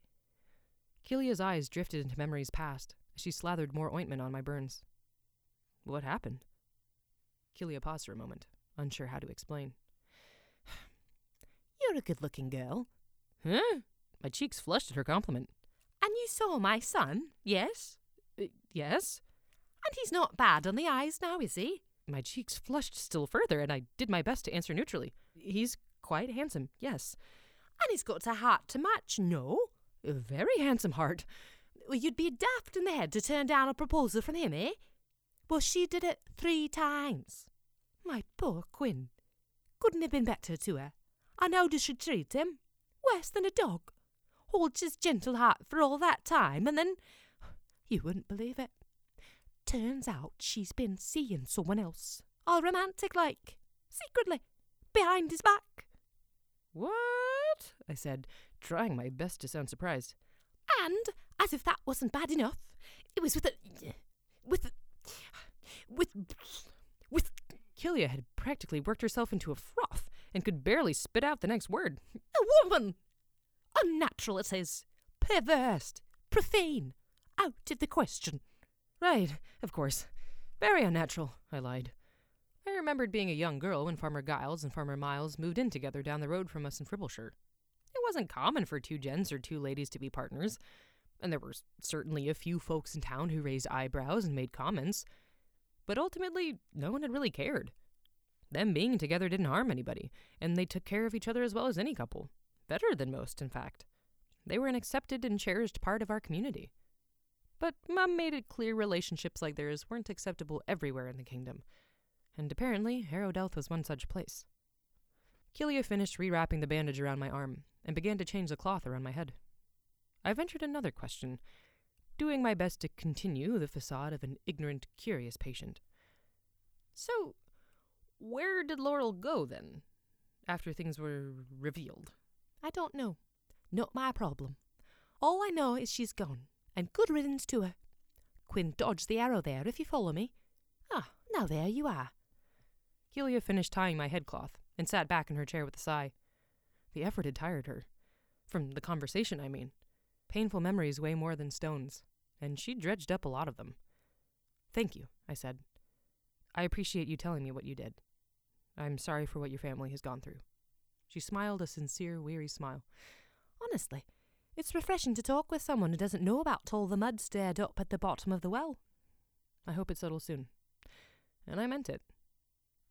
Keelia's eyes drifted into memories past as she slathered more ointment on my burns. What happened? Keelia paused for a moment, unsure how to explain. You're a good looking girl. Huh? My cheeks flushed at her compliment. And you saw my son, yes? Uh, yes? And he's not bad on the eyes now, is he? My cheeks flushed still further, and I did my best to answer neutrally. He's quite handsome, yes. And he's got a heart to match, no? A very handsome heart. You'd be daft in the head to turn down a proposal from him, eh? Well, she did it three times. My poor Quinn. Couldn't have been better to her. And how does she treat him? worse than a dog. Holds his gentle heart for all that time, and then. You wouldn't believe it. Turns out she's been seeing someone else. All romantic like. Secretly. Behind his back. What? I said, trying my best to sound surprised. And, as if that wasn't bad enough, it was with a. with. with. with. Keelia had practically worked herself into a froth and could barely spit out the next word. a woman! Unnatural it is. Perverse. Profane. Out of the question. Right, of course. Very unnatural, I lied. I remembered being a young girl when Farmer Giles and Farmer Miles moved in together down the road from us in Fribbleshire. It wasn't common for two gents or two ladies to be partners, and there were certainly a few folks in town who raised eyebrows and made comments, but ultimately, no one had really cared. Them being together didn't harm anybody, and they took care of each other as well as any couple. Better than most, in fact. They were an accepted and cherished part of our community. But Mum made it clear relationships like theirs weren't acceptable everywhere in the kingdom, and apparently Harrowdelth was one such place. Keelia finished rewrapping the bandage around my arm and began to change the cloth around my head. I ventured another question, doing my best to continue the facade of an ignorant, curious patient. So, where did Laurel go then, after things were revealed? I don't know. Not my problem. All I know is she's gone, and good riddance to her. Quinn dodged the arrow there, if you follow me. Ah, now there you are. Keelia finished tying my headcloth and sat back in her chair with a sigh. The effort had tired her. From the conversation, I mean. Painful memories weigh more than stones, and she dredged up a lot of them. Thank you, I said. I appreciate you telling me what you did. I'm sorry for what your family has gone through. She smiled a sincere, weary smile. Honestly, it's refreshing to talk with someone who doesn't know about all the mud stirred up at the bottom of the well. I hope it settles soon. And I meant it.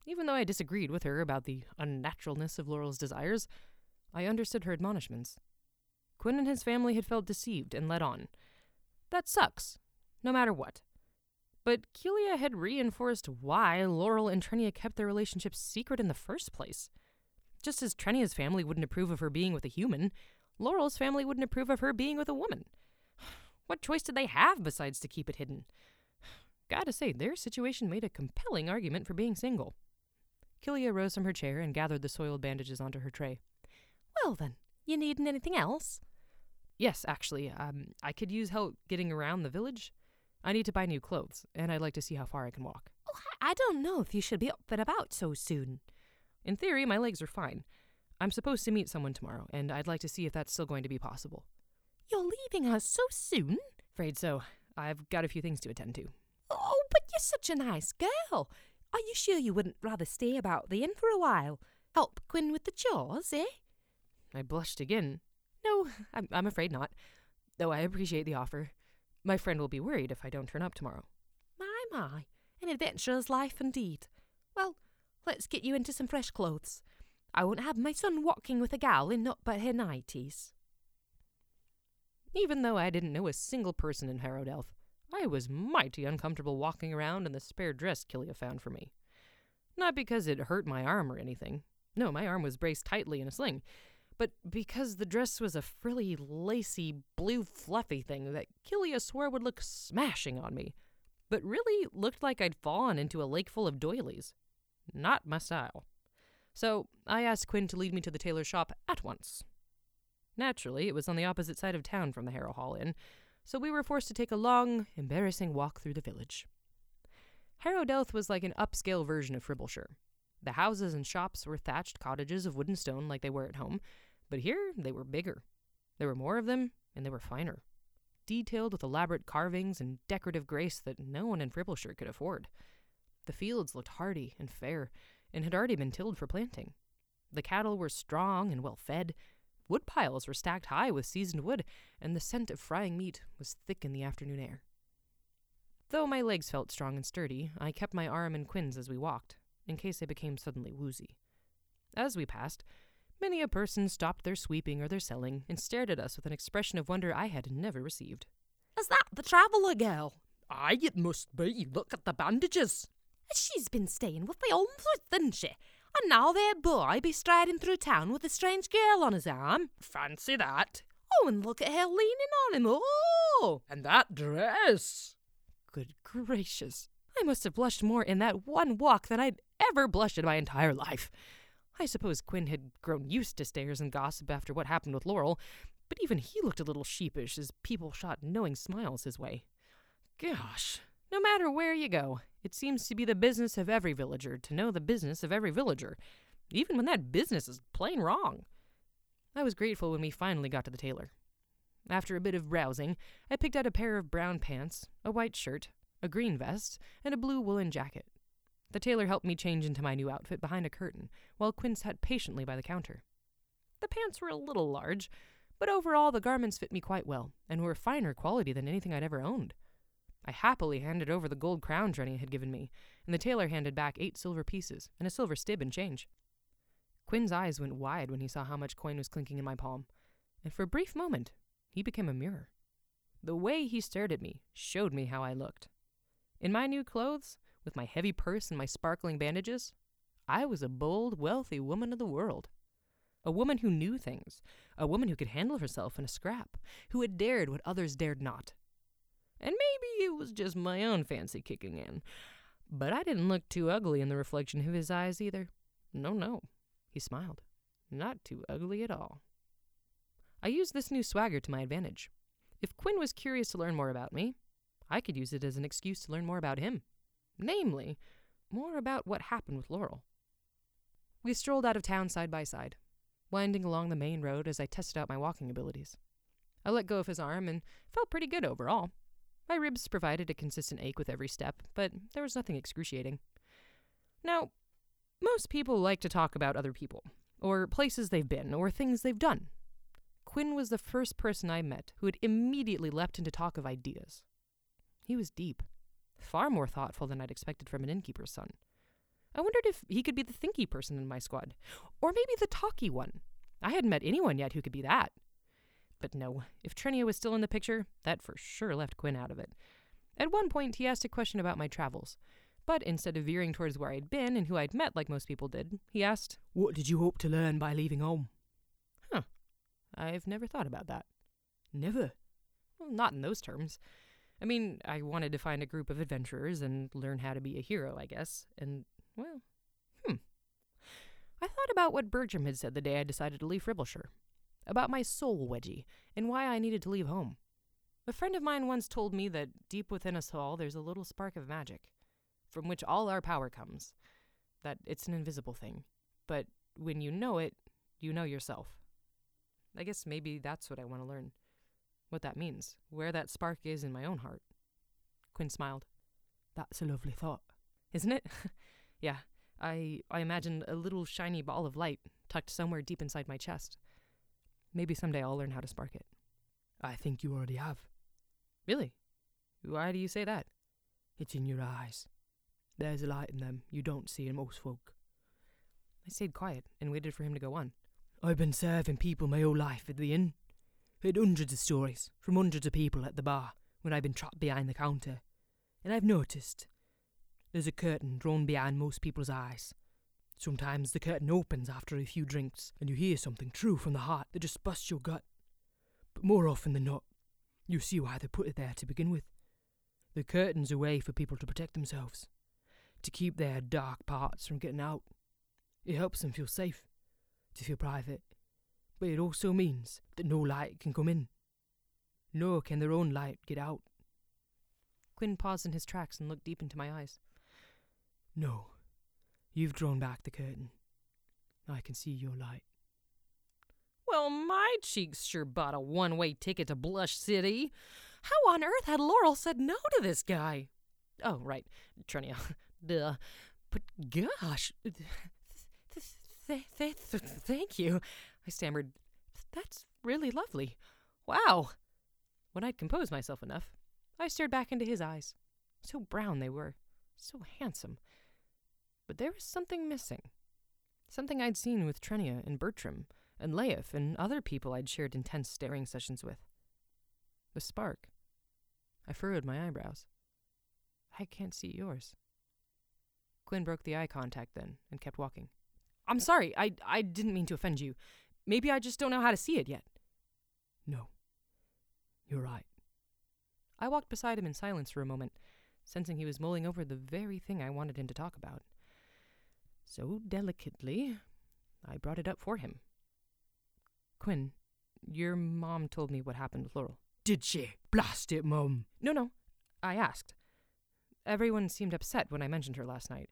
Even though I disagreed with her about the unnaturalness of Laurel's desires, I understood her admonishments. Quinn and his family had felt deceived and led on. That sucks, no matter what. But Keelia had reinforced why Laurel and Trenia kept their relationship secret in the first place. Just as Trenia's family wouldn't approve of her being with a human, Laurel's family wouldn't approve of her being with a woman. [SIGHS] What choice did they have besides to keep it hidden? [SIGHS] Gotta say, their situation made a compelling argument for being single. Keelia rose from her chair and gathered the soiled bandages onto her tray. Well then, you needin' anything else? Yes, actually, um, I could use help getting around the village. I need to buy new clothes, and I'd like to see how far I can walk. Oh, I don't know if you should be up and about so soon. In theory, my legs are fine. I'm supposed to meet someone tomorrow, and I'd like to see if that's still going to be possible. You're leaving us so soon? Afraid so. I've got a few things to attend to. Oh, but you're such a nice girl. Are you sure you wouldn't rather stay about the inn for a while? Help Quinn with the chores, eh? I blushed again. No, I'm, I'm afraid not. Though I appreciate the offer. My friend will be worried if I don't turn up tomorrow. My, my. An adventurer's life indeed. Well, let's get you into some fresh clothes. I won't have my son walking with a gal in not but her nighties. Even though I didn't know a single person in Harrowdelth, I was mighty uncomfortable walking around in the spare dress Keelia found for me. Not because it hurt my arm or anything. No, my arm was braced tightly in a sling. But because the dress was a frilly, lacy, blue fluffy thing that Keelia swore would look smashing on me, but really looked like I'd fallen into a lake full of doilies. Not my style. So I asked Quinn to lead me to the tailor's shop at once. Naturally, it was on the opposite side of town from the Harrow Hall Inn, so we were forced to take a long, embarrassing walk through the village. Harrowdelth was like an upscale version of Fribbleshire. The houses and shops were thatched cottages of wood and stone like they were at home, but here they were bigger. There were more of them, and they were finer, detailed with elaborate carvings and decorative grace that no one in Fribbleshire could afford. The fields looked hardy and fair, and had already been tilled for planting. The cattle were strong and well fed. Wood piles were stacked high with seasoned wood, and the scent of frying meat was thick in the afternoon air. Though my legs felt strong and sturdy, I kept my arm in Quinn's as we walked, in case I became suddenly woozy. As we passed, many a person stopped their sweeping or their selling and stared at us with an expression of wonder I had never received. Is that the traveller girl? Aye, it must be. Look at the bandages. She's been staying with the Olmsworth, didn't she? And now their boy be striding through town with a strange girl on his arm. Fancy that. Oh, and look at her leaning on him. Oh! And that dress. Good gracious. I must have blushed more in that one walk than I'd ever blushed in my entire life. I suppose Quinn had grown used to stares and gossip after what happened with Laurel, but even he looked a little sheepish as people shot knowing smiles his way. Gosh, no matter where you go, it seems to be the business of every villager to know the business of every villager, even when that business is plain wrong. I was grateful when we finally got to the tailor. After a bit of browsing, I picked out a pair of brown pants, a white shirt, a green vest, and a blue woolen jacket. The tailor helped me change into my new outfit behind a curtain, while Quinn sat patiently by the counter. The pants were a little large, but overall the garments fit me quite well, and were finer quality than anything I'd ever owned. I happily handed over the gold crown Trenia had given me, and the tailor handed back eight silver pieces and a silver stib in change. Quinn's eyes went wide when he saw how much coin was clinking in my palm, and for a brief moment he became a mirror. The way he stared at me showed me how I looked. In my new clothes, with my heavy purse and my sparkling bandages, I was a bold, wealthy woman of the world. A woman who knew things, a woman who could handle herself in a scrap, who had dared what others dared not. And maybe it was just my own fancy kicking in, but I didn't look too ugly in the reflection of his eyes either. No, no. He smiled. Not too ugly at all. I used this new swagger to my advantage. If Quinn was curious to learn more about me, I could use it as an excuse to learn more about him. Namely, more about what happened with Laurel. We strolled out of town side by side, winding along the main road as I tested out my walking abilities. I let go of his arm and felt pretty good overall. My ribs provided a consistent ache with every step, but there was nothing excruciating. Now, most people like to talk about other people, or places they've been, or things they've done. Quinn was the first person I met who had immediately leapt into talk of ideas. He was deep, far more thoughtful than I'd expected from an innkeeper's son. I wondered if he could be the thinky person in my squad, or maybe the talky one. I hadn't met anyone yet who could be that. But no, if Trenia was still in the picture, that for sure left Quinn out of it. At one point, he asked a question about my travels, but instead of veering towards where I'd been and who I'd met like most people did, he asked, What did you hope to learn by leaving home? Huh. I've never thought about that. Never. Well, not in those terms. I mean, I wanted to find a group of adventurers and learn how to be a hero, I guess. And, well, hmm. I thought about what Bertram had said the day I decided to leave Fribbleshire about my soul wedgie and why I needed to leave home. A friend of mine once told me that deep within us all there's a little spark of magic, from which all our power comes. That it's an invisible thing, but when you know it, you know yourself. I guess maybe that's what I want to learn. What that means, where that spark is in my own heart. Quinn smiled. That's a lovely thought. Isn't it? [LAUGHS] yeah, I I imagined a little shiny ball of light tucked somewhere deep inside my chest. Maybe someday I'll learn how to spark it. I think you already have. Really? Why do you say that? It's in your eyes. There's a light in them you don't see in most folk. I stayed quiet and waited for him to go on. I've been serving people my whole life at the inn. Heard hundreds of stories from hundreds of people at the bar when I've been trapped behind the counter. And I've noticed there's a curtain drawn behind most people's eyes. Sometimes the curtain opens after a few drinks and you hear something true from the heart that just busts your gut. But more often than not, you see why they put it there to begin with. The curtain's a way for people to protect themselves, to keep their dark parts from getting out. It helps them feel safe, to feel private, but it also means that no light can come in. Nor can their own light get out. Quinn paused in his tracks and looked deep into my eyes. No, you've drawn back the curtain. I can see your light. Well, my cheeks sure bought a one way ticket to Blush City. How on earth had Laurel said no to this guy? Oh, right, Trenia. [LAUGHS] Duh. But gosh. Th- th- th- thank you. I stammered. That's really lovely. Wow. When I'd composed myself enough, I stared back into his eyes. So brown they were, so handsome. But there was something missing. Something I'd seen with Trenia and Bertram and Leif and other people I'd shared intense staring sessions with. The spark. I furrowed my eyebrows. I can't see yours. Quinn broke the eye contact then and kept walking. I'm sorry. I I didn't mean to offend you. Maybe I just don't know how to see it yet. No. You're right. I walked beside him in silence for a moment, sensing he was mulling over the very thing I wanted him to talk about. So delicately, I brought it up for him. Quinn, your mom told me what happened with Laurel. Did she? Blast it, Mum. No, no. I asked. Everyone seemed upset when I mentioned her last night,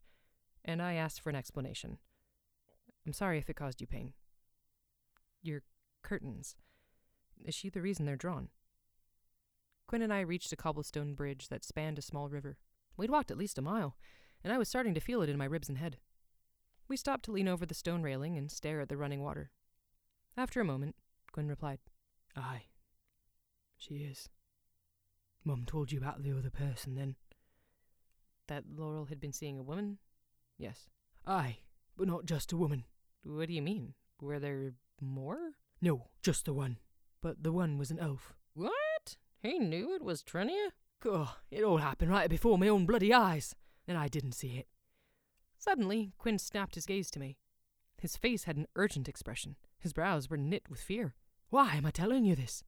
and I asked for an explanation. I'm sorry if it caused you pain. Your curtains. Is she the reason they're drawn? Quinn and I reached a cobblestone bridge that spanned a small river. We'd walked at least a mile, and I was starting to feel it in my ribs and head. We stopped to lean over the stone railing and stare at the running water. After a moment, Quinn replied, Aye. She is. Mum told you about the other person then? That Laurel had been seeing a woman? Yes. Aye, but not just a woman. What do you mean? Were there more? No, just the one. But the one was an elf. What? He knew it was Trenia? Oh, it all happened right before my own bloody eyes, and I didn't see it. Suddenly, Quinn snapped his gaze to me. His face had an urgent expression. His brows were knit with fear. Why am I telling you this?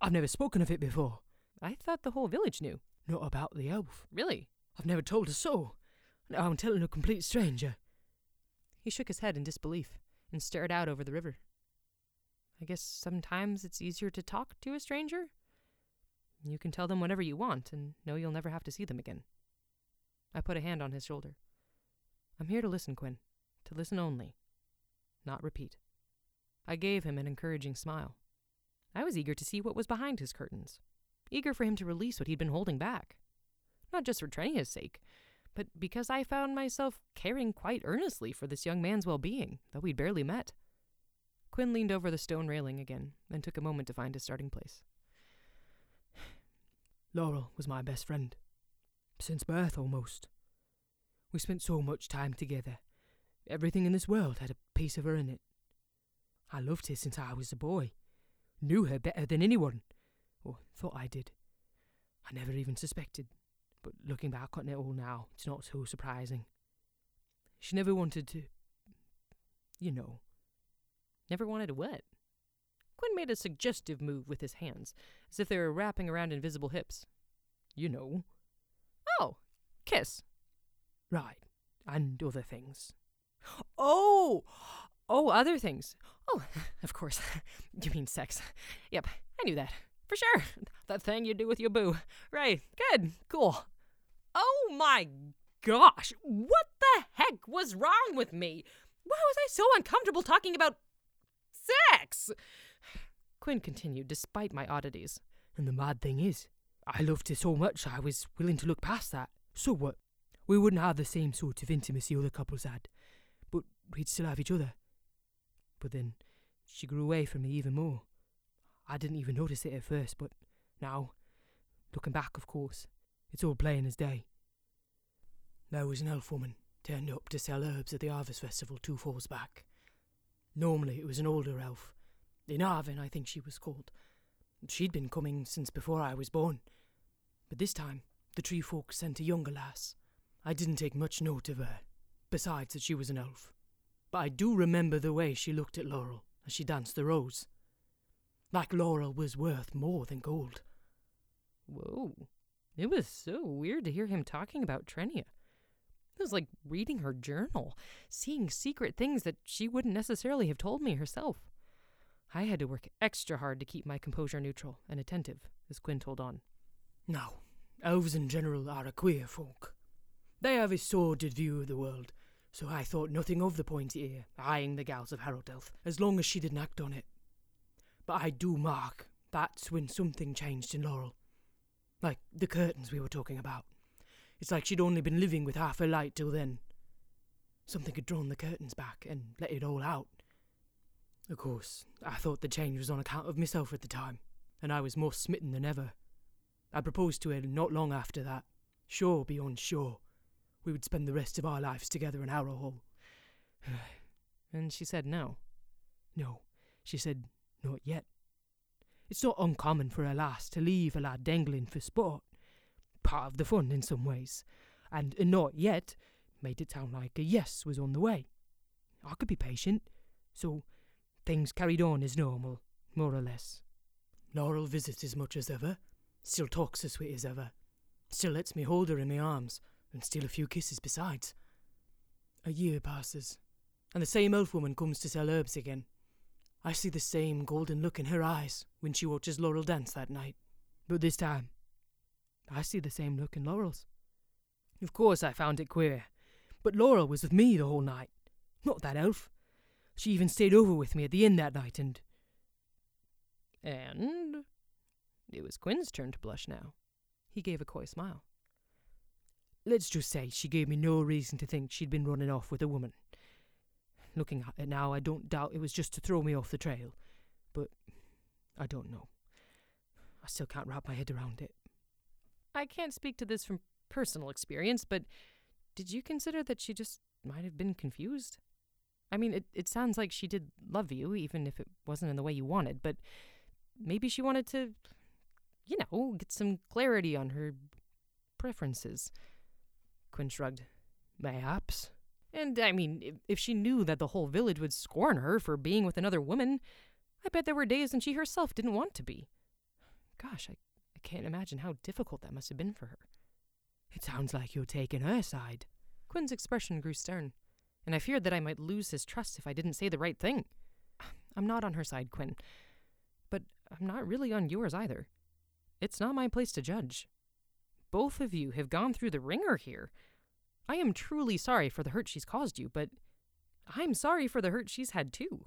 I've never spoken of it before. I thought the whole village knew. Not about the elf. Really? I've never told a soul. Now I'm telling a complete stranger. He shook his head in disbelief and stared out over the river. I guess sometimes it's easier to talk to a stranger. You can tell them whatever you want and know you'll never have to see them again. I put a hand on his shoulder. I'm here to listen, Quinn. To listen only. Not repeat. I gave him an encouraging smile. I was eager to see what was behind his curtains, eager for him to release what he'd been holding back. Not just for Trenia's sake, but because I found myself caring quite earnestly for this young man's well being, though we'd barely met. Quinn leaned over the stone railing again and took a moment to find his starting place. [SIGHS] Laurel was my best friend. Since birth, almost. We spent so much time together. Everything in this world had a piece of her in it. I loved her since I was a boy. Knew her better than anyone. Or thought I did. I never even suspected. But looking back on it all now, it's not so surprising. She never wanted to. You know. Never wanted to what? Quinn made a suggestive move with his hands, as if they were wrapping around invisible hips. You know. Oh, kiss. Right. And other things. Oh! Oh, other things. Oh, [LAUGHS] of course. [LAUGHS] You mean sex. Yep, I knew that. For sure. [LAUGHS] That thing you do with your boo. Right. Good. Cool. Oh my gosh. What the heck was wrong with me? Why was I so uncomfortable talking about sex? Quinn continued, despite my oddities. And the mad thing is, I loved her so much I was willing to look past that. So what? We wouldn't have the same sort of intimacy other couples had, but we'd still have each other. But then she grew away from me even more. I didn't even notice it at first, but now, looking back, of course, it's all plain as day. There was an elf woman turned up to sell herbs at the Harvest Festival two falls back. Normally it was an older elf. Inarvin, I think she was called. She'd been coming since before I was born. But this time, the tree folk sent a younger lass. I didn't take much note of her, besides that she was an elf. But I do remember the way she looked at Laurel as she danced the rose. Like Laurel was worth more than gold. Whoa. It was so weird to hear him talking about Trenia. It was like reading her journal, seeing secret things that she wouldn't necessarily have told me herself. I had to work extra hard to keep my composure neutral and attentive, as Quinn told on. Now, elves in general are a queer folk. They have a sordid view of the world, so I thought nothing of the pointy ear, eyeing the gals of Harrowdelph, as long as she didn't act on it. But I do mark that's when something changed in Laurel. Like the curtains we were talking about. It's like she'd only been living with half her light till then. Something had drawn the curtains back and let it all out. Of course, I thought the change was on account of myself at the time, and I was more smitten than ever. I proposed to her not long after that, sure beyond sure. We would spend the rest of our lives together in Harrowhall. [SIGHS] and she said no. No, she said not yet. It's not uncommon for a lass to leave a lad dangling for sport. Part of the fun in some ways. And a not yet made it sound like a yes was on the way. I could be patient. So things carried on as normal, more or less. Laurel visits as much as ever, still talks as sweet as ever, still lets me hold her in my arms, and steal a few kisses besides. A year passes, and the same elf woman comes to sell herbs again. I see the same golden look in her eyes when she watches Laurel dance that night. But this time, I see the same look in Laurel's. Of course, I found it queer, but Laurel was with me the whole night, not that elf. She even stayed over with me at the inn that night, and. And. It was Quinn's turn to blush now. He gave a coy smile. Let's just say she gave me no reason to think she'd been running off with a woman. Looking at it now, I don't doubt it was just to throw me off the trail, but I don't know. I still can't wrap my head around it. I can't speak to this from personal experience, but did you consider that she just might have been confused? I mean, it, it sounds like she did love you, even if it wasn't in the way you wanted, but maybe she wanted to, you know, get some clarity on her preferences. Quinn shrugged. Mayhaps. And, I mean, if, if she knew that the whole village would scorn her for being with another woman, I bet there were days when she herself didn't want to be. Gosh, I, I can't imagine how difficult that must have been for her. It sounds like you're taking her side. Quinn's expression grew stern, and I feared that I might lose his trust if I didn't say the right thing. I'm not on her side, Quinn, but I'm not really on yours either. It's not my place to judge. Both of you have gone through the ringer here. I am truly sorry for the hurt she's caused you, but I'm sorry for the hurt she's had too.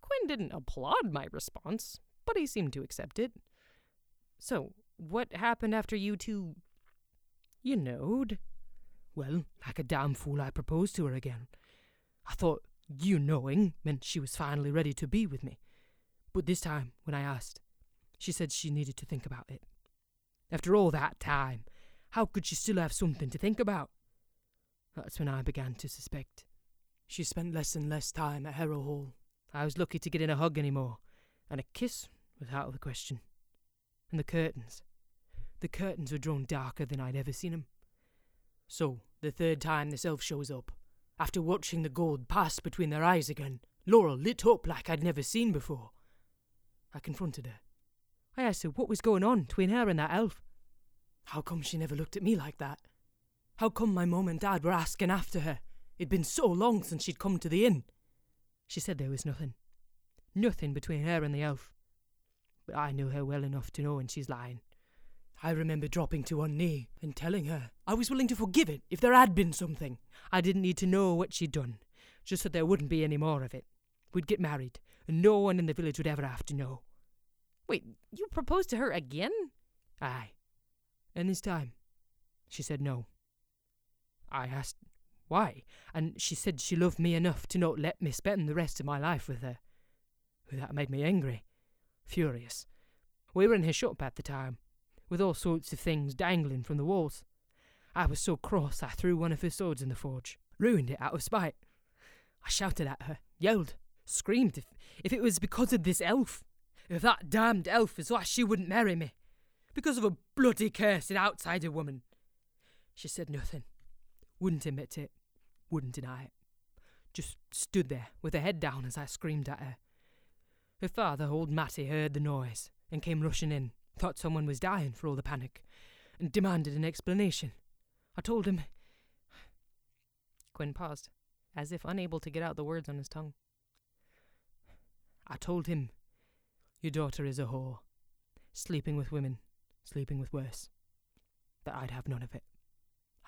Quinn didn't applaud my response, but he seemed to accept it. So, what happened after you two. you knowed? Well, like a damn fool, I proposed to her again. I thought you knowing meant she was finally ready to be with me. But this time, when I asked, she said she needed to think about it. After all that time, how could she still have something to think about? That's when I began to suspect. She spent less and less time at Harrow Hall. I was lucky to get in a hug anymore, and a kiss was out of the question. And the curtains. The curtains were drawn darker than I'd ever seen 'em. So, the third time this elf shows up, after watching the gold pass between their eyes again, Laurel lit up like I'd never seen before. I confronted her. I asked her what was going on between her and that elf. How come she never looked at me like that? How come my mum and dad were asking after her? It'd been so long since she'd come to the inn. She said there was nothing. Nothing between her and the elf. But I knew her well enough to know when she's lying. I remember dropping to one knee and telling her I was willing to forgive it if there had been something. I didn't need to know what she'd done, just that there wouldn't be any more of it. We'd get married, and no one in the village would ever have to know. Wait, you proposed to her again? Aye. And this time, she said no. I asked why, and she said she loved me enough to not let me spend the rest of my life with her. That made me angry, furious. We were in her shop at the time, with all sorts of things dangling from the walls. I was so cross I threw one of her swords in the forge, ruined it out of spite. I shouted at her, yelled, screamed if, if it was because of this elf. If that damned elf is why she wouldn't marry me. Because of a bloody cursed outsider woman. She said nothing. Wouldn't admit it. Wouldn't deny it. Just stood there with her head down as I screamed at her. Her father, old Matty, heard the noise and came rushing in, thought someone was dying for all the panic, and demanded an explanation. I told him. Quinn paused, as if unable to get out the words on his tongue. I told him, Your daughter is a whore, sleeping with women, sleeping with worse. That I'd have none of it.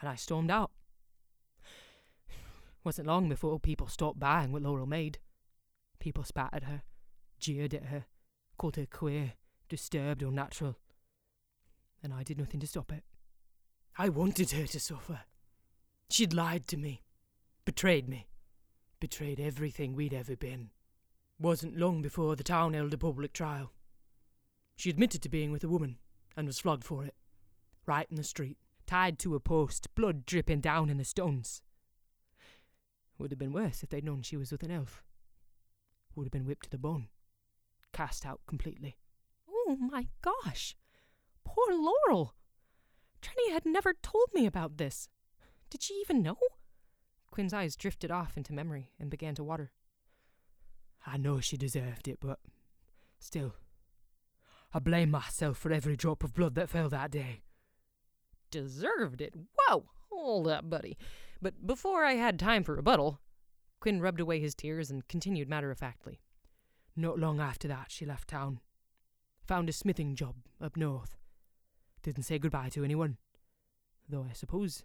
And I stormed out. [SIGHS] Wasn't long before people stopped buying what Laurel made. People spat at her, jeered at her, called her queer, disturbed, unnatural. And I did nothing to stop it. I wanted her to suffer. She'd lied to me, betrayed me, betrayed everything we'd ever been. Wasn't long before the town held a public trial. She admitted to being with a woman and was flogged for it, right in the street, tied to a post, blood dripping down in the stones. Would have been worse if they'd known she was with an elf. Would have been whipped to the bone, cast out completely. Oh my gosh! Poor Laurel! Trenny had never told me about this. Did she even know? Quinn's eyes drifted off into memory and began to water. I know she deserved it, but still, I blame myself for every drop of blood that fell that day. Deserved it? Whoa! Hold up, buddy. But before I had time for rebuttal, Quinn rubbed away his tears and continued matter of factly. Not long after that, she left town. Found a smithing job up north. Didn't say goodbye to anyone. Though I suppose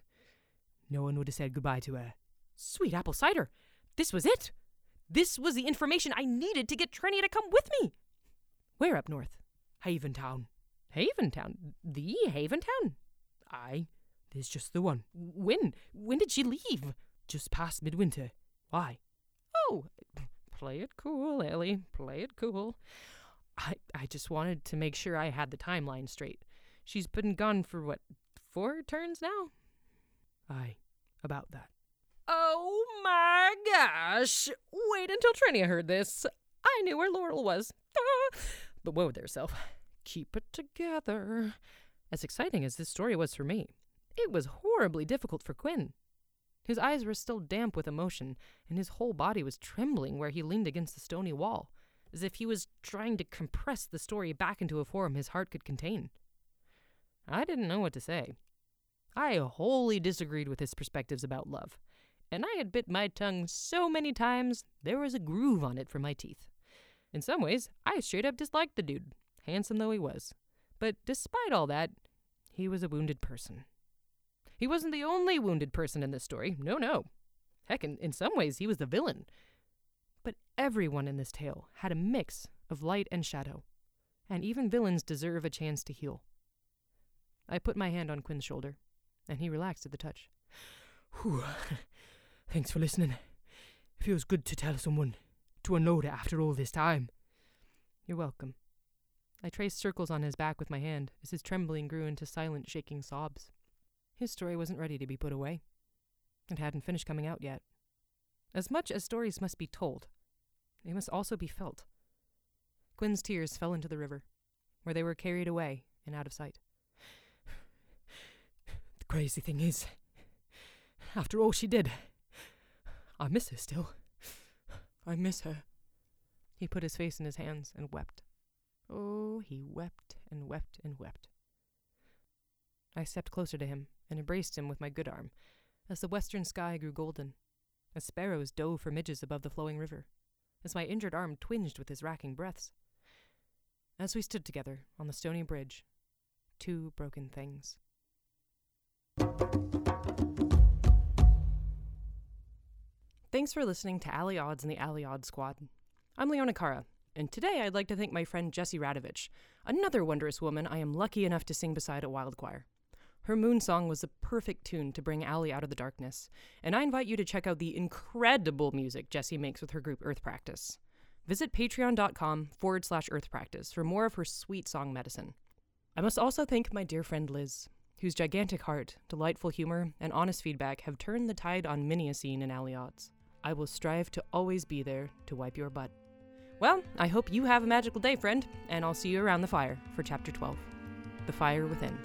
no one would have said goodbye to her. Sweet apple cider! This was it! This was the information I needed to get Trenia to come with me! Where up north? Haventown. Haventown? The Haventown? Aye, there's just the one. When? When did she leave? Just past midwinter. Why? Oh, play it cool, Ellie. Play it cool. I, I just wanted to make sure I had the timeline straight. She's been gone for what, four turns now? Aye, about that. Oh my gosh! Wait until Trenia heard this. I knew where Laurel was. Ah! But whoa there, self. [LAUGHS] Keep it together. As exciting as this story was for me, it was horribly difficult for Quinn. His eyes were still damp with emotion, and his whole body was trembling where he leaned against the stony wall, as if he was trying to compress the story back into a form his heart could contain. I didn't know what to say. I wholly disagreed with his perspectives about love, and I had bit my tongue so many times there was a groove on it for my teeth. In some ways, I straight up disliked the dude, handsome though he was. But despite all that, he was a wounded person. He wasn't the only wounded person in this story. No, no. Heck, in, in some ways, he was the villain. But everyone in this tale had a mix of light and shadow, and even villains deserve a chance to heal. I put my hand on Quinn's shoulder, and he relaxed at the touch. Whew. [LAUGHS] Thanks for listening. It feels good to tell someone, to unload it after all this time. You're welcome. I traced circles on his back with my hand as his trembling grew into silent, shaking sobs. His story wasn't ready to be put away. It hadn't finished coming out yet. As much as stories must be told, they must also be felt. Quinn's tears fell into the river, where they were carried away and out of sight. [SIGHS] The crazy thing is, after all she did, I miss her still. I miss her. He put his face in his hands and wept. Oh, he wept and wept and wept. I stepped closer to him and embraced him with my good arm as the western sky grew golden, as sparrows dove for midges above the flowing river, as my injured arm twinged with his racking breaths. As we stood together on the stony bridge, two broken things. Thanks for listening to Alley Odds and the Alley Odds Squad. I'm Leona Cara, and today I'd like to thank my friend Jessie Radovich, another wondrous woman I am lucky enough to sing beside at Wild Choir. Her moon song was the perfect tune to bring Allie out of the darkness, and I invite you to check out the incredible music Jessie makes with her group Earth Practice. Visit patreon.com forward slash earth practice for more of her sweet song medicine. I must also thank my dear friend Liz, whose gigantic heart, delightful humor, and honest feedback have turned the tide on many a scene in Alley Odds. I will strive to always be there to wipe your butt. Well, I hope you have a magical day, friend, and I'll see you around the fire for Chapter 12 The Fire Within.